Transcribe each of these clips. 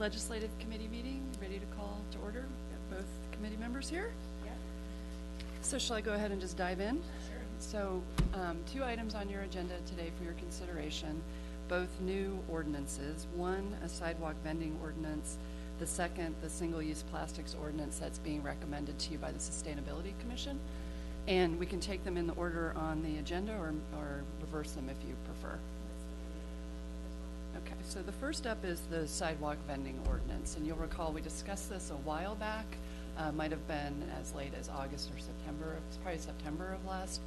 Legislative Committee meeting, ready to call to order. We have both committee members here. So shall I go ahead and just dive in? Sure. So, um, two items on your agenda today for your consideration, both new ordinances. One, a sidewalk vending ordinance. The second, the single-use plastics ordinance that's being recommended to you by the Sustainability Commission. And we can take them in the order on the agenda or, or reverse them if you prefer. So the first up is the sidewalk vending ordinance, and you'll recall we discussed this a while back. Uh, might have been as late as August or September, it's probably September of last,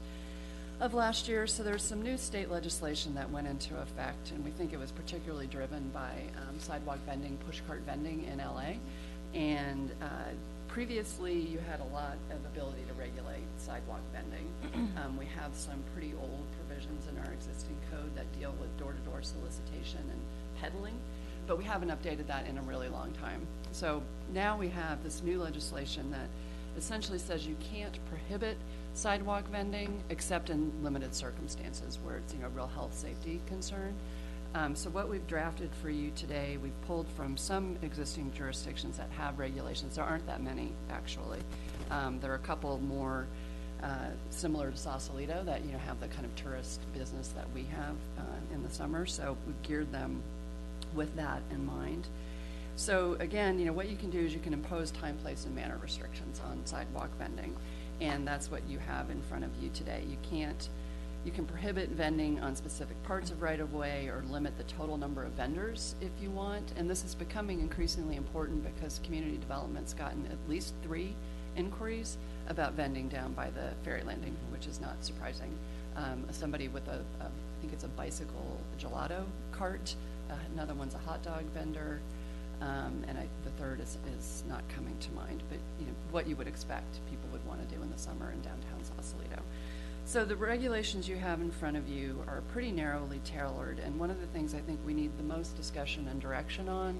of last year. So there's some new state legislation that went into effect, and we think it was particularly driven by um, sidewalk vending, pushcart vending in LA. And uh, previously, you had a lot of ability to regulate sidewalk vending. um, we have some pretty old provisions in our existing code that deal with door-to-door solicitation and peddling, but we haven't updated that in a really long time. So now we have this new legislation that essentially says you can't prohibit sidewalk vending except in limited circumstances where it's you know real health safety concern. Um, so what we've drafted for you today, we've pulled from some existing jurisdictions that have regulations. There aren't that many, actually. Um, there are a couple more uh, similar to Sausalito that, you know, have the kind of tourist business that we have uh, in the summer. So we've geared them with that in mind. So again, you know, what you can do is you can impose time, place, and manner restrictions on sidewalk vending. And that's what you have in front of you today. You can't you can prohibit vending on specific parts of right-of-way or limit the total number of vendors if you want. And this is becoming increasingly important because community development's gotten at least three inquiries about vending down by the ferry landing, which is not surprising. Um, somebody with a, a, I think it's a bicycle gelato cart, uh, another one's a hot dog vendor, um, and I, the third is, is not coming to mind, but you know, what you would expect people would want to do in the summer in downtown Sausalito. So the regulations you have in front of you are pretty narrowly tailored, and one of the things I think we need the most discussion and direction on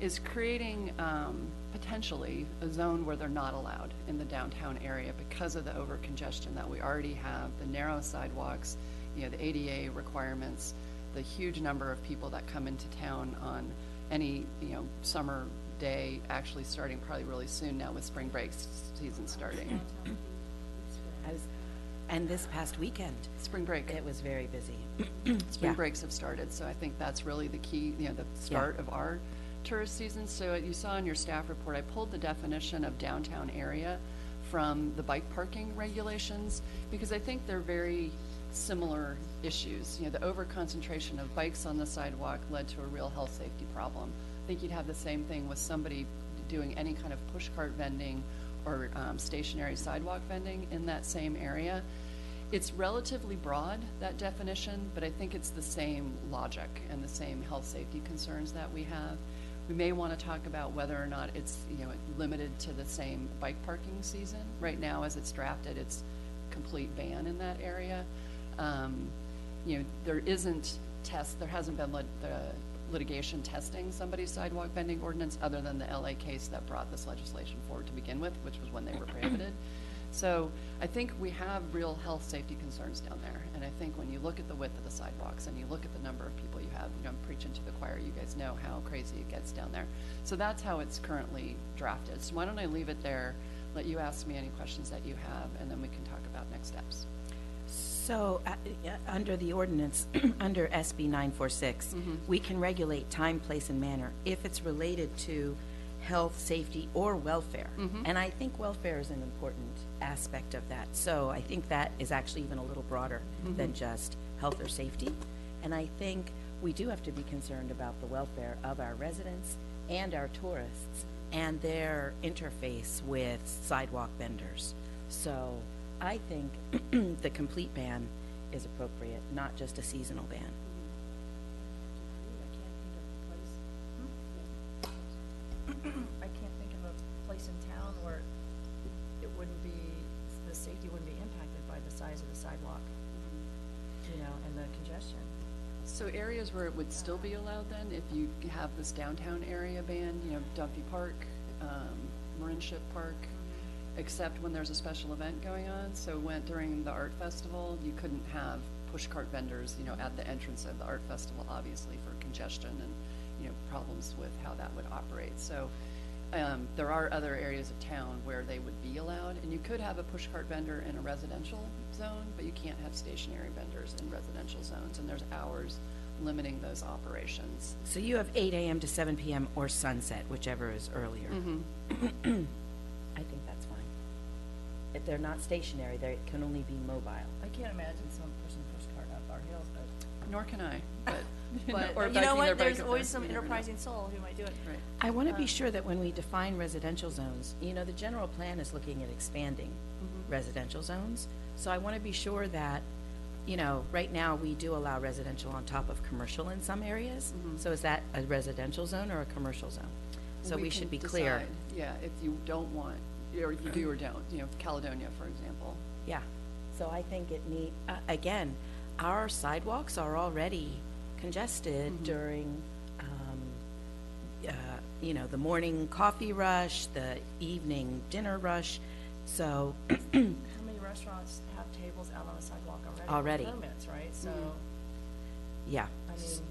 is creating um, potentially a zone where they're not allowed in the downtown area because of the over-congestion that we already have, the narrow sidewalks, you know, the ADA requirements, the huge number of people that come into town on any, you know, summer day, actually starting probably really soon now with spring break season starting. I was, and this past weekend, Spring break. it was very busy. spring Yeah. breaks have started, so I think that's really the key, you know, the start of our tourist season. So you saw in your staff report, I pulled the definition of downtown area from the bike parking regulations, because I think they're very similar issues. You know, the over-concentration of bikes on the sidewalk led to a real health safety problem. I think you'd have the same thing with somebody doing any kind of push cart vending or um, stationary sidewalk vending in that same area. It's relatively broad, that definition, but I think it's the same logic and the same health safety concerns that we have. We may want to talk about whether or not it's, you know, limited to the same bike parking season. Right now, as it's drafted, it's complete ban in that area. Um, you know, there isn't test, there hasn't been lit, the litigation testing somebody's sidewalk vending ordinance other than the LA case that brought this legislation forward to begin with, which was when they were prohibited. So I think we have real health safety concerns down there. And I think when you look at the width of the sidewalks and you look at the number of people have, you know, I'm preaching to the choir, you guys know how crazy it gets down there. So that's how it's currently drafted. So why don't I leave it there, let you ask me any questions that you have, and then we can talk about next steps. So, uh, under the ordinance, under SB 946, mm-hmm. we can regulate time, place, and manner if it's related to health, safety, or welfare. Mm-hmm. And I think welfare is an important aspect of that. So I think that is actually even a little broader mm-hmm. than just health or safety. And I think we do have to be concerned about the welfare of our residents and our tourists and their interface with sidewalk vendors. So I think the complete ban is appropriate, not just a seasonal ban. I can't think of a place in town where it wouldn't be, the safety wouldn't be impacted by the size of the sidewalk, you know, and the congestion. So areas where it would still be allowed then, if you have this downtown area banned, you know, Dunphy Park, um, Park, except when there's a special event going on. So when, during the art festival, you couldn't have pushcart vendors, you know, at the entrance of the art festival, obviously, for congestion and, you know, problems with how that would operate. So, um, there are other areas of town where they would be allowed, and you could have a pushcart vendor in a residential zone, but you can't have stationary vendors in residential zones, and there's hours limiting those operations. So you have eight AM to seven PM or sunset, whichever is earlier. Mm-hmm. I think that's fine. If they're not stationary, they can only be mobile. I can't imagine some pushing push cart up our hills, but, Nor can I, but. you know, or you biking know their what, bike there's up always there, some you never know. enterprising soul who might do it. Right. I want to be Um, sure that when we define residential zones, you know, the general plan is looking at expanding Mm-hmm. residential zones. So I want to be sure that, you know, right now, we do allow residential on top of commercial in some areas. Mhm. So is that a residential zone or a commercial zone? So we should can be clear. decide, Yeah, if you don't want, or if you do or don't, you know, Caledonia, for example. Yeah, so I think it need, uh, again, our sidewalks are already congested Mhm. during, um, uh, you know, the morning coffee rush, the evening dinner rush, so, How many restaurants have tables out on the sidewalk already? with Already. Permits, right, so, Mhm. yeah. I mean,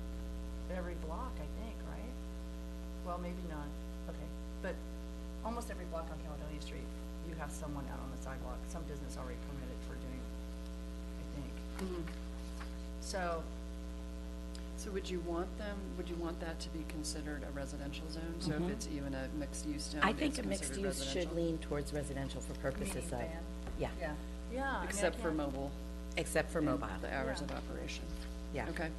every block, I think, right? Well, maybe not, okay, but almost every block on Caledonia Street, you have someone out on the sidewalk, some business already permitted for doing, I think. So, So would you want them, would you want that to be considered a residential zone? So if Mhm. it's even a mixed-use zone, I it's think a mixed considered use should residential? lean towards residential for purposes of, van? yeah, yeah, yeah. I mean, I Except for can't- mobile. except for and mobile, The hours of operation. yeah. Okay.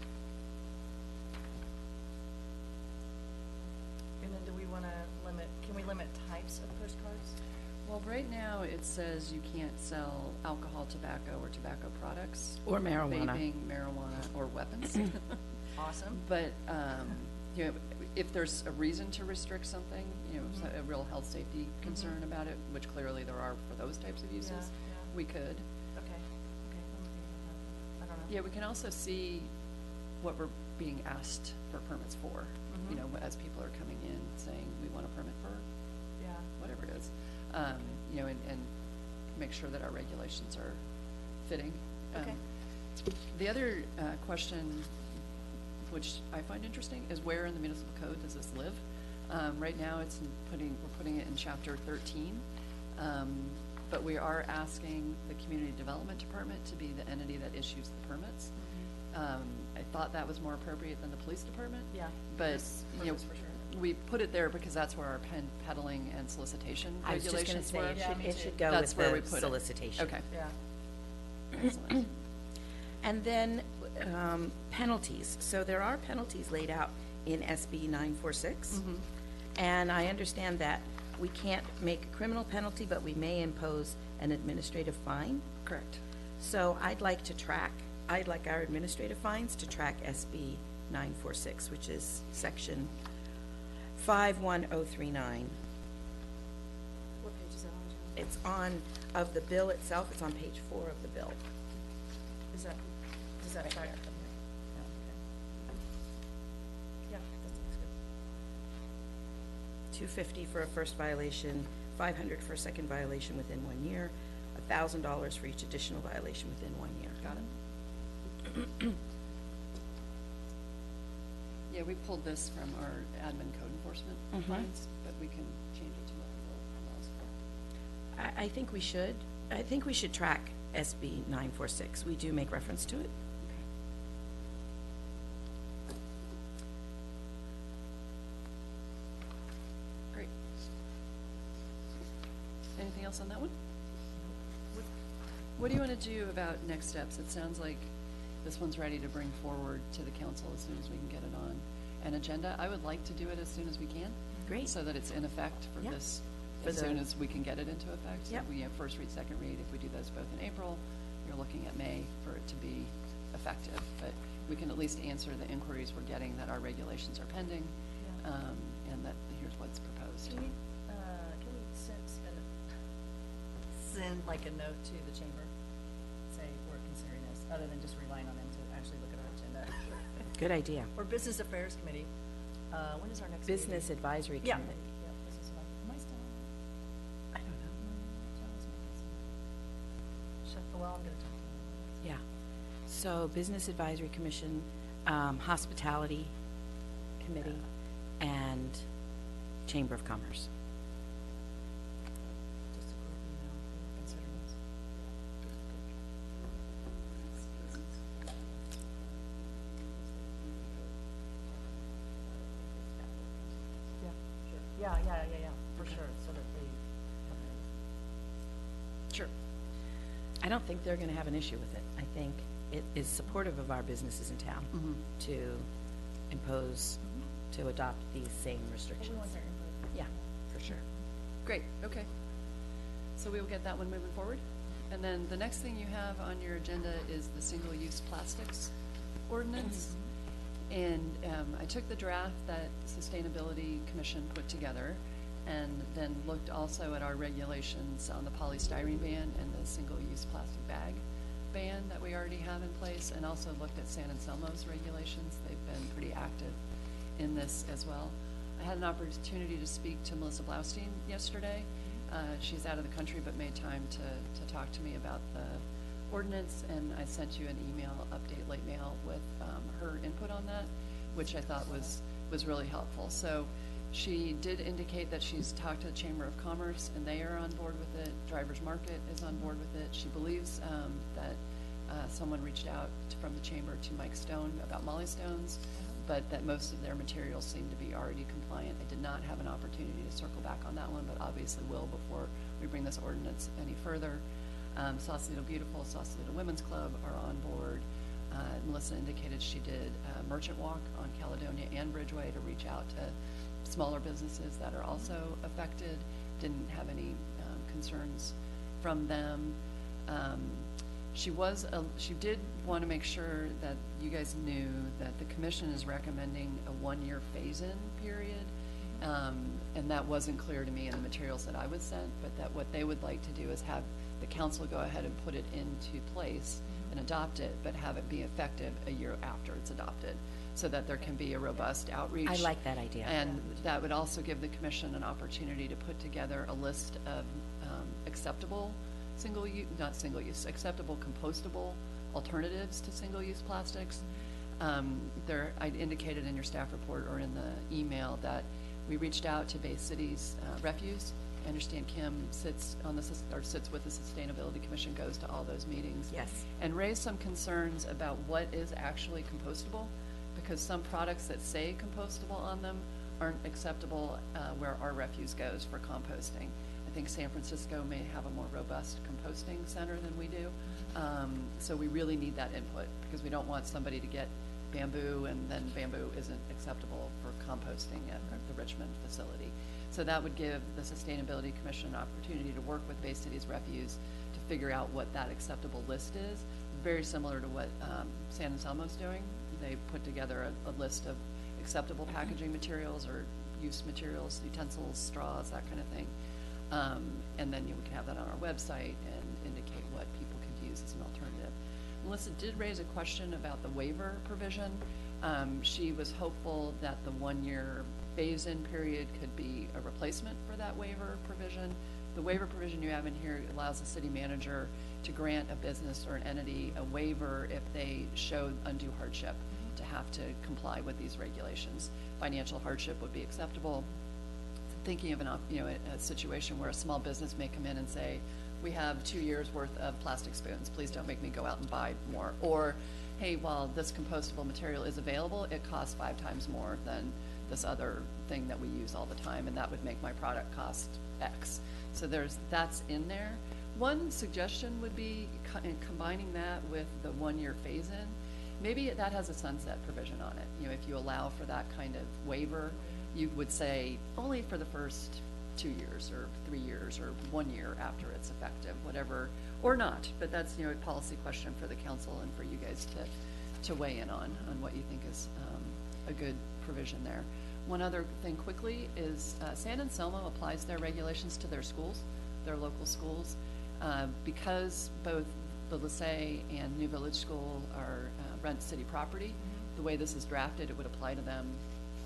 And then do we wanna limit, can we limit types of postcards? Well, right now, it says you can't sell alcohol, tobacco, or tobacco products. Or marijuana. Vaping, marijuana, or weapons. Awesome. But, um, you know, if there's a reason to restrict something, you know, so- a real health safety concern about it, which clearly there are for those types of uses, yeah. we could. Okay, okay, I'm looking at that. I don't know. Yeah, we can also see what we're being asked for permits for, you Mhm. know, as people are coming in saying, we want a permit for Yeah, whatever it is. Um, you know, and, and make sure that our regulations are fitting. Um, Okay. The other, uh, question, which I find interesting, is where in the municipal code does this live? Um, right now, it's in putting, we're putting it in chapter thirteen. Um, but we are asking the community development department to be the entity that issues the permits. Um, I thought that was more appropriate than the police department. Mm-hmm. yeah. But, this you know, purpose for sure. we put it there because that's where our pen peddling and solicitation I was just gonna regulations say, were. it Yeah, should, me it too. should go That's with where we the put it. solicitation. Okay, Yeah, excellent. And then um, penalties. So there are penalties laid out in SB 946. Mhm. And I understand that we can't make a criminal penalty, but we may impose an administrative fine. Correct. So I'd like to track, I'd like our administrative fines to track SB 946, which is section 51039. what page is that on, It's on, of the bill itself, it's on page four of the bill. Is that, that? Yeah, that looks good. 250 for a first violation, 500 for a second violation within one year, $1,000 for each additional violation within one year. Got it. Yeah, we pulled this from our admin code enforcement Mhm. fines, but we can change it to what the law allows for. I, I think we should, I think we should track SB 946. We do make reference to it. Great. Anything else on that one? What do you want to do about next steps? It sounds like this one's ready to bring forward to the council as soon as we can get it on an agenda. I would like to do it as soon as we can. Great. So that it's in effect for Yeah. this, For as soon as we can get it into effect. So Yep. we have first read, second read. If we do those both in April, you're looking at May for it to be effective. But we can at least answer the inquiries we're getting that our regulations are pending, Yeah. um, and that here's what's proposed. Can we, uh, can we send, send, send like a note to the chamber? Say, we're considering this, other than just relying on them to actually look at our agenda. Good idea. Or Business Affairs Committee, uh, when is our next meeting? Business Advisory Yeah. Committee. Yeah, Business Advisory, am I still on? I don't know. John was making some- Shut, well, I'm gonna talk to. Yeah. So Business Advisory Commission, um, Hospitality Committee, and Chamber of Commerce. Just a group email, consider this. Yeah, sure. Yeah, yeah, yeah, yeah, for sure, so that they. Sure. I don't think they're gonna have an issue with it. I think it is supportive of our businesses in town Mhm. to impose, to adopt these same restrictions. Yeah, for sure. Great, okay. So we will get that one moving forward. And then the next thing you have on your agenda is the single-use plastics ordinance. And um, I took the draft that Sustainability Commission put together and then looked also at our regulations on the polystyrene ban and the single-use plastic bag ban that we already have in place, and also looked at San Anselmo's regulations. They've been pretty active in this as well. I had an opportunity to speak to Melissa Blaustein yesterday. Uh, she's out of the country but made time to, to talk to me about the ordinance, and I sent you an email, update late mail, with um, her input on that, which I thought was, was really helpful. So she did indicate that she's talked to the Chamber of Commerce, and they are on board with it. Drivers Market is on board with it. She believes um, that uh, someone reached out to- from the chamber to Mike Stone about Mollie Stone's, but that most of their materials seem to be already compliant. I did not have an opportunity to circle back on that one, but obviously will before we bring this ordinance any further. Um, Sausalito Beautiful, Sausalito Women's Club are on board. Uh, Melissa indicated she did a merchant walk on Caledonia and Bridgeway to reach out to smaller businesses that are also affected. Didn't have any um, concerns from them. Um, she was, a- she did want to make sure that you guys knew that the commission is recommending a one-year phase-in period. Um, and that wasn't clear to me in the materials that I was sent, but that what they would like to do is have the council go ahead and put it into place and adopt it, but have it be effective a year after it's adopted, so that there can be a robust outreach. I like that idea. And that would also give the commission an opportunity to put together a list of um, acceptable single-use, not single-use, acceptable compostable alternatives to single-use plastics. Um, There, I indicated in your staff report or in the email that we reached out to Bay Cities uh, Refuse. I understand Kim sits on the, sus- or sits with the Sustainability Commission, goes to all those meetings Yes. and raise some concerns about what is actually compostable, because some products that say compostable on them aren't acceptable uh, where our refuse goes for composting. I think San Francisco may have a more robust composting center than we do. Um, So we really need that input, because we don't want somebody to get bamboo, and then bamboo isn't acceptable for composting at the Richmond facility. So that would give the Sustainability Commission an opportunity to work with Bay Cities Refuse to figure out what that acceptable list is, very similar to what um, San Anselmo's doing. They put together a, a list of acceptable packaging materials or use materials, utensils, straws, that kind of thing. Um, And then you can have that on our website and indicate what people could use as an alternative. Melissa did raise a question about the waiver provision. Um, she was hopeful that the one-year phase-in period could be a replacement for that waiver provision. The waiver provision you have in here allows the city manager to grant a business or an entity a waiver if they showed undue hardship to have to comply with these regulations. Financial hardship would be acceptable, thinking of an, you know, a, a situation where a small business may come in and say, we have two years' worth of plastic spoons, please don't make me go out and buy more. Or, hey, while this compostable material is available, it costs five times more than this other thing that we use all the time, and that would make my product cost X. So there's, that's in there. One suggestion would be co- in combining that with the one-year phase-in. Maybe that has a sunset provision on it. You know, if you allow for that kind of waiver, you would say only for the first two years or three years or one year after it's effective, whatever, or not. But that's, you know, a policy question for the council and for you guys to, to weigh in on, on what you think is um, a good provision there. One other thing quickly is uh, San Anselmo applies their regulations to their schools, their local schools. Uh, Because both the Lycée and New Village School are uh, rent city property, the way this is drafted, it would apply to them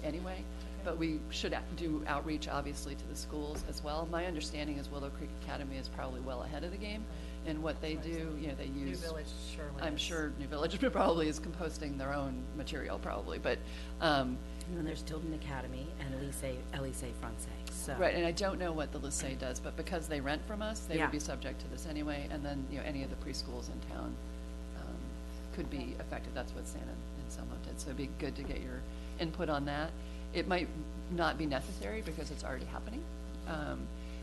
anyway. But we should do outreach, obviously, to the schools as well. My understanding is Willow Creek Academy is probably well ahead of the game And what they do, you know, they New use. Village surely I'm is. sure New Village probably is composting their own material probably, but, um, And then there's Tilden Academy and Lycée, Lycée Francais, so. Right, and I don't know what the Lycée does, but because they rent from us, they Yeah. would be subject to this anyway, and then, you know, any of the preschools in town, um, could be affected, that's what San Anselmo did, so it'd be good to get your input on that. It might not be necessary because it's already happening. Um,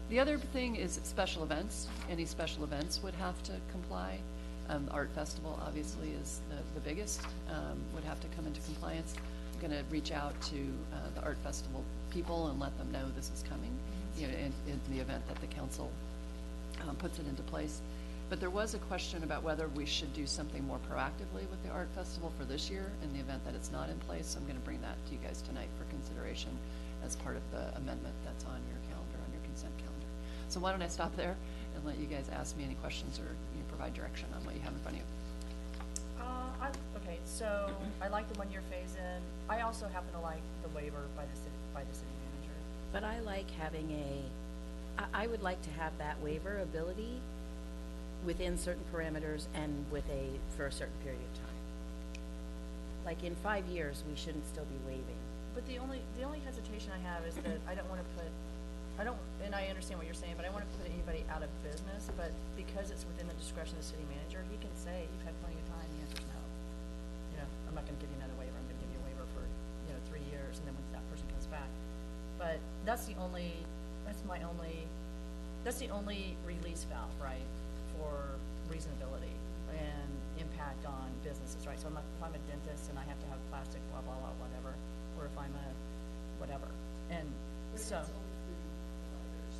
the other thing is special events, any special events would have to comply. Um, art festival obviously is the, the biggest, um, would have to come into compliance. I'm gonna reach out to, uh, the art festival people and let them know this is coming, you know, in, in the event that the council, um, puts it into place. But there was a question about whether we should do something more proactively with the art festival for this year in the event that it's not in place. So I'm gonna bring that to you guys tonight for consideration as part of the amendment that's on your calendar, on your consent calendar. So why don't I stop there and let you guys ask me any questions or you know, provide direction on what you have in front of you. Uh, I, okay, so I like the one-year phase-in. I also happen to like the waiver by the city, by the city manager. But I like having a, I, I would like to have that waiver ability within certain parameters and with a, for a certain period of time. Like in five years, we shouldn't still be waiving. But the only, the only hesitation I have is that I don't wanna put, I don't, and I understand what you're saying, but I wanna put anybody out of business, but because it's within the discretion of the city manager, he can say, you've had plenty of time, the answer's no. You know, I'm not gonna give you another waiver, I'm gonna give you a waiver for, you know, three years, and then once that person comes back. But that's the only, that's my only, that's the only release valve, right, for reasonability and impact on businesses, right? So I'm a, if I'm a dentist and I have to have plastic, blah, blah, blah, whatever, or if I'm a, whatever, and so.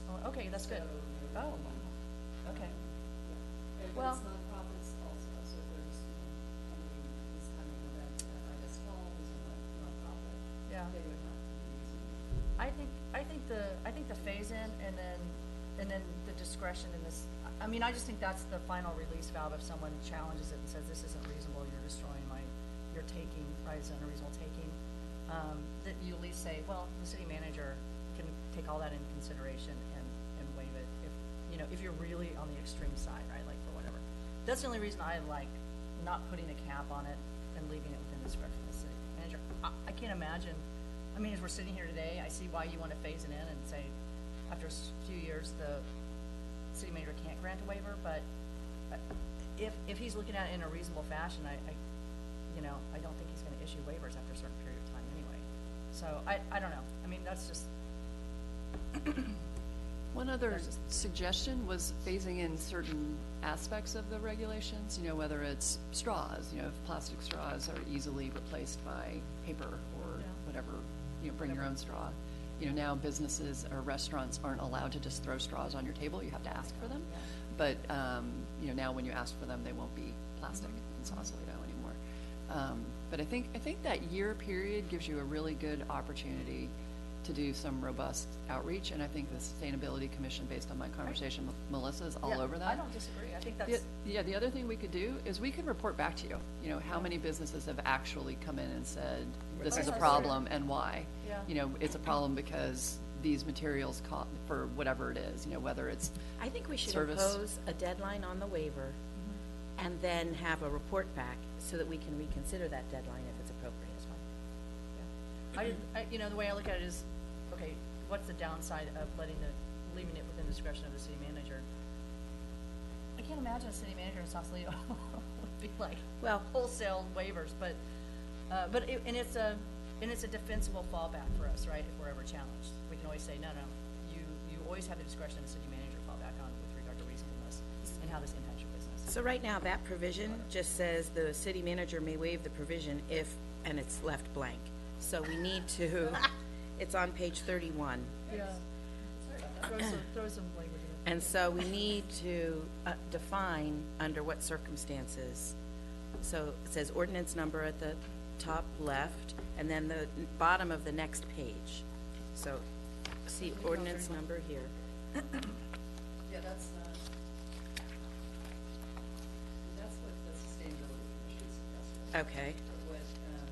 Oh, okay, that's good. Oh, okay. Well- it's nonprofits also, so if there's, you know, somebody who's having event at Idas Hall, who's a non- nonprofit, Yeah. they would have to be using. I think, I think the, I think the phase-in and then, and then the discretion in this, I mean, I just think that's the final release valve if someone challenges it and says, this isn't reasonable, you're destroying my, you're taking, right, it's unreasonable taking. Um, that you at least say, well, the city manager can take all that into consideration and, and waive it if, you know, if you're really on the extreme side, right, like for whatever. That's the only reason I like not putting a cap on it and leaving it within the discretion of the city manager. I, I can't imagine, I mean, as we're sitting here today, I see why you wanna phase it in and say, after a s- few years, the city manager can't grant a waiver, but uh, if, if he's looking at it in a reasonable fashion, I, I, you know, I don't think he's gonna issue waivers after a certain period of time anyway. So, I, I don't know, I mean, that's just, One other That's just- suggestion was phasing in certain aspects of the regulations, you know, whether it's straws, you know, if plastic straws are easily replaced by paper or Yeah. whatever, you know, bring your Whatever. own straw. You know, now businesses or restaurants aren't allowed to just throw straws on your table, you have to ask for them. But, um, you know, now when you ask for them, they won't be plastic and Sausalito anymore. Um, but I think, I think that year period gives you a really good opportunity to do some robust outreach, and I think the Sustainability Commission, based on my conversation with Melissa, is all yeah, over that. I don't disagree, I think The- that's, Yeah, the other thing we could do is we could report back to you, you know, how Yeah. many businesses have actually come in and said, this Oh, is a that's problem and why. Yeah. You know, it's a problem because these materials co for whatever it is, you know, whether it's, I think we should Service. impose a deadline on the waiver mm-hmm. and then have a report back so that we can reconsider that deadline if it's appropriate. I, didn't- I, you know, the way I look at it is, okay, what's the downside of letting the, leaving it within the discretion of the city manager? I can't imagine a city manager in Sausalito would be like Well- wholesale waivers, but, uh, but it, and it's a, and it's a defensible fallback for us, right, if we're ever challenged. We can always say, no, no, you, you always have the discretion of the city manager to fall back on with regard to reasonableness and how this impacts your business. So right now, that provision just says the city manager may waive the provision if, and it's left blank. So we need to, it's on page thirty-one. Yeah. Throw some, throw some language in. And so we need to uh, define under what circumstances. So it says ordinance number at the top left, and then the bottom of the next page. So, see ordinance number here. yeah, that's, uh, that's what the Sustainability Commission suggested. Okay, What, um,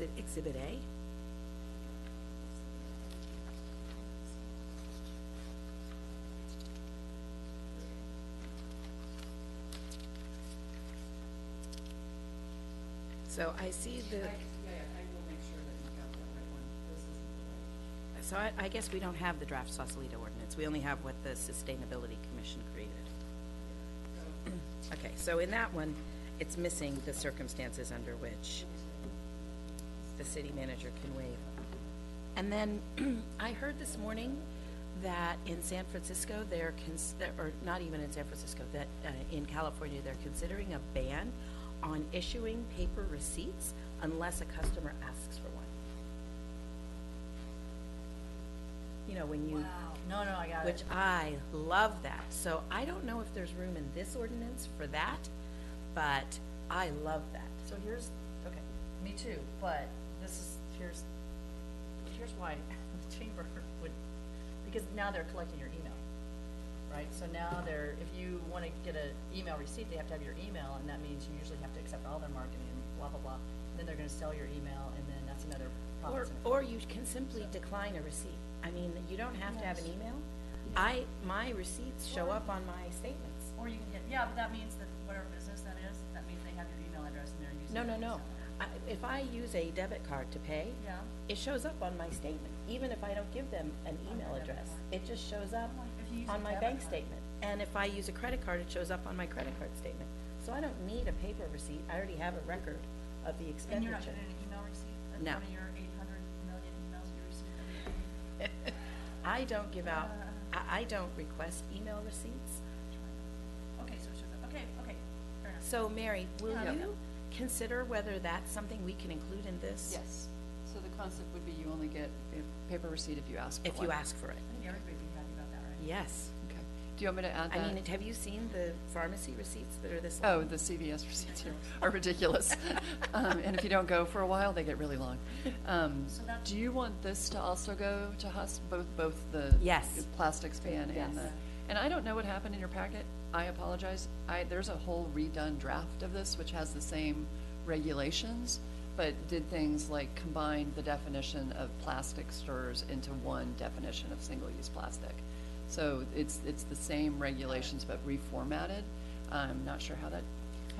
is it Exhibit A? So I see the, yeah, I will make sure that you got that right one. This is so I, I guess we don't have the draft Sausalito ordinance. We only have what the Sustainability Commission created. Okay, so in that one, it's missing the circumstances under which the city manager can waive. And then, I heard this morning that in San Francisco, they're, cons- or not even in San Francisco, that uh, in California, they're considering a ban on issuing paper receipts unless a customer asks for one. You know, when you, Wow, no, no, I got it which it. I love that. So I don't know if there's room in this ordinance for that, but I love that. So here's, okay, me too, but this is, here's, here's why the chamber would, because now they're collecting your email, right? So now they're, if you wanna get a email receipt, they have to have your email, and that means you usually have to accept all their marketing, and blah, blah, blah. Then they're gonna sell your email, and then that's another Or, profit or you can simply decline a receipt. I mean, you don't have to have an email. I, my receipts show up on my statements. Or you can get, yeah, but that means that whatever business that is, that means they have your email address and they're using. No, no, it no. sell it. I, if I use a debit card to pay, Yeah. it shows up on my statement, even if I don't give them an email your debit address. It just shows up If you use on a my debit bank card. statement. And if I use a credit card, it shows up on my credit card statement. So I don't need a paper receipt. I already have a record of the And you're not expenditure. getting an email receipt? That's No. one of your eight hundred million emails you receive every day? I don't give out, Uh. I, I don't request email receipts. Okay, so it shows up, okay, okay, fair enough. So Mary, will Yeah. you consider whether that's something we can include in this? Yes, so the concept would be you only get a paper receipt if you ask for it. If one. you ask for it. I think everybody would be happy about that, right? Yes. Okay, do you want me to add that? I mean, have you seen the pharmacy receipts that are this Oh, long? the CVS receipts here are ridiculous. Um, and if you don't go for a while, they get really long. Um, So that- do you want this to also go to Hus, both, both the Yes. plastics ban Yes. and the, and I don't know what happened in your packet. I apologize. I, there's a whole redone draft of this, which has the same regulations, but did things like combine the definition of plastic stirrers into one definition of single-use plastic. So it's, it's the same regulations, but reformatted. I'm not sure how that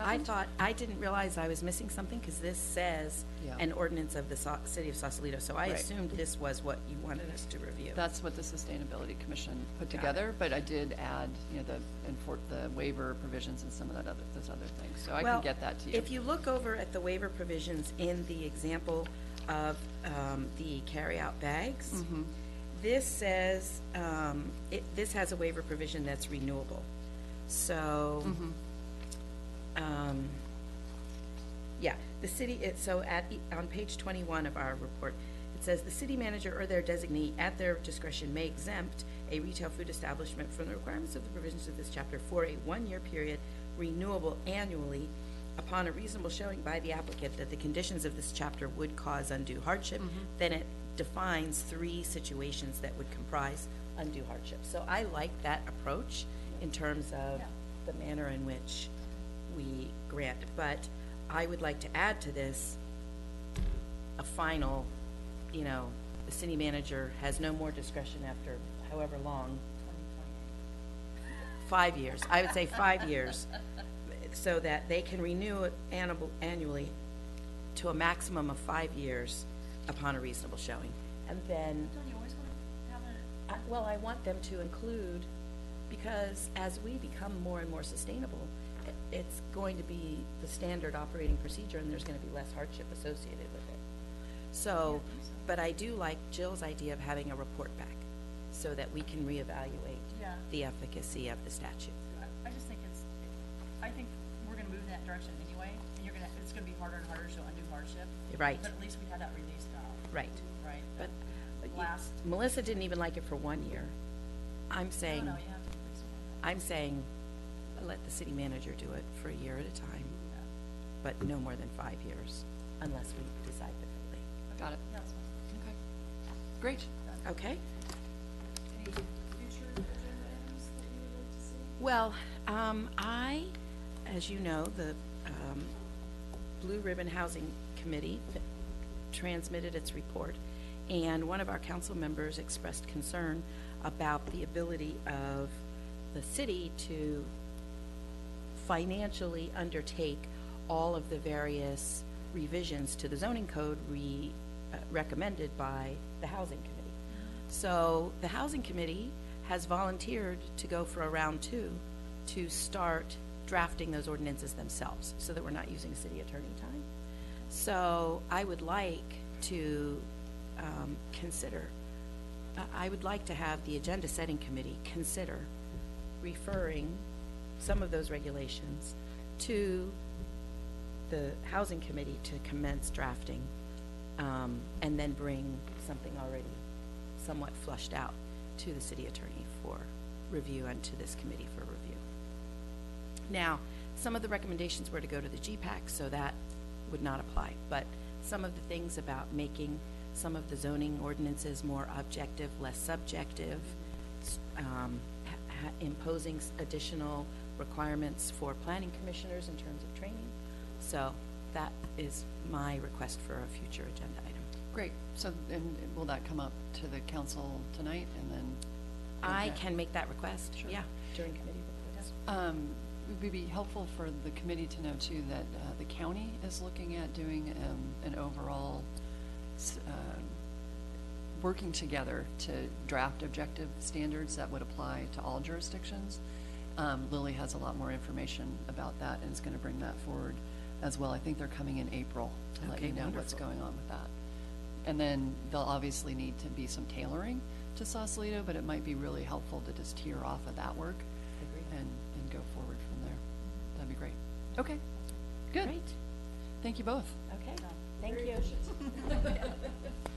I thought, I didn't realize I was missing something, because this says Yeah. an ordinance of the Sau- city of Sausalito, so I Right. assumed this was what you wanted us to review. That's what the Sustainability Commission put Got it. together, but I did add, you know, the, enfor the waiver provisions and some of that other, those other things, so I Well, can get that to you. If you look over at the waiver provisions in the example of um, the carryout bags, Mm-hmm. this says, um, it, this has a waiver provision that's renewable. So, Mm-hmm. Um, yeah, the city, it, so at, on page twenty-one of our report, it says, "The city manager or their designee, at their discretion, may exempt a retail food establishment from the requirements of the provisions of this chapter for a one-year period, renewable annually, upon a reasonable showing by the applicant that the conditions of this chapter would cause undue hardship." Then it defines three situations that would comprise undue hardship. So I like that approach in terms of the manner in which we grant, but I would like to add to this a final, you know, the city manager has no more discretion after however long, five years, I would say five years, so that they can renew it annual- annually to a maximum of five years upon a reasonable showing. And then Don't you always wanna have a, I- Well, I want them to include, because as we become more and more sustainable, it's going to be the standard operating procedure, and there's gonna be less hardship associated with it. So, but I do like Jill's idea of having a report back, so that we can reevaluate Yeah. the efficacy of the statute. I, I just think it's, I think we're gonna move in that direction anyway, and you're gonna, it's gonna be harder and harder to undue hardship. Right. But at least we had that released now, Right. right? But but you- Last, Melissa didn't even like it for one year. I'm no, saying, no, you have to release it. I'm saying, let the city manager do it for a year at a time. Yeah. but no more than five years, unless we decide differently. Got it, Yeah, that's fine. okay. Great. Okay? Any future agenda items that you would like to see? Well, um, I, as you know, the, um, Blue Ribbon Housing Committee transmitted its report, and one of our council members expressed concern about the ability of the city to financially undertake all of the various revisions to the zoning code re, uh, recommended by the Housing Committee. So the Housing Committee has volunteered to go for a round two to start drafting those ordinances themselves, so that we're not using city attorney time. So I would like to um, consider, I- I would like to have the Agenda Setting Committee consider referring some of those regulations to the Housing Committee to commence drafting, um, and then bring something already somewhat flushed out to the city attorney for review and to this committee for review. Now, some of the recommendations were to go to the GPAC, so that would not apply. But some of the things about making some of the zoning ordinances more objective, less subjective, um, imposing additional requirements for planning commissioners in terms of training. So that is my request for a future agenda item. Great, so, and will that come up to the council tonight and then? I can make that request, Sure. yeah, during committee reports. Um, it would be helpful for the committee to know too that, uh, the county is looking at doing, um, an overall, s- um, working together to draft objective standards that would apply to all jurisdictions. Um, Lily has a lot more information about that and is gonna bring that forward as well. I think they're coming in April to let Okay, you know what's wonderful. going on with that. And then there'll obviously need to be some tailoring to Sausalito, but it might be really helpful to just tear off of that work and, and go forward from there. That'd be great. Okay, good. Great, Thank you both. okay, thank Very you.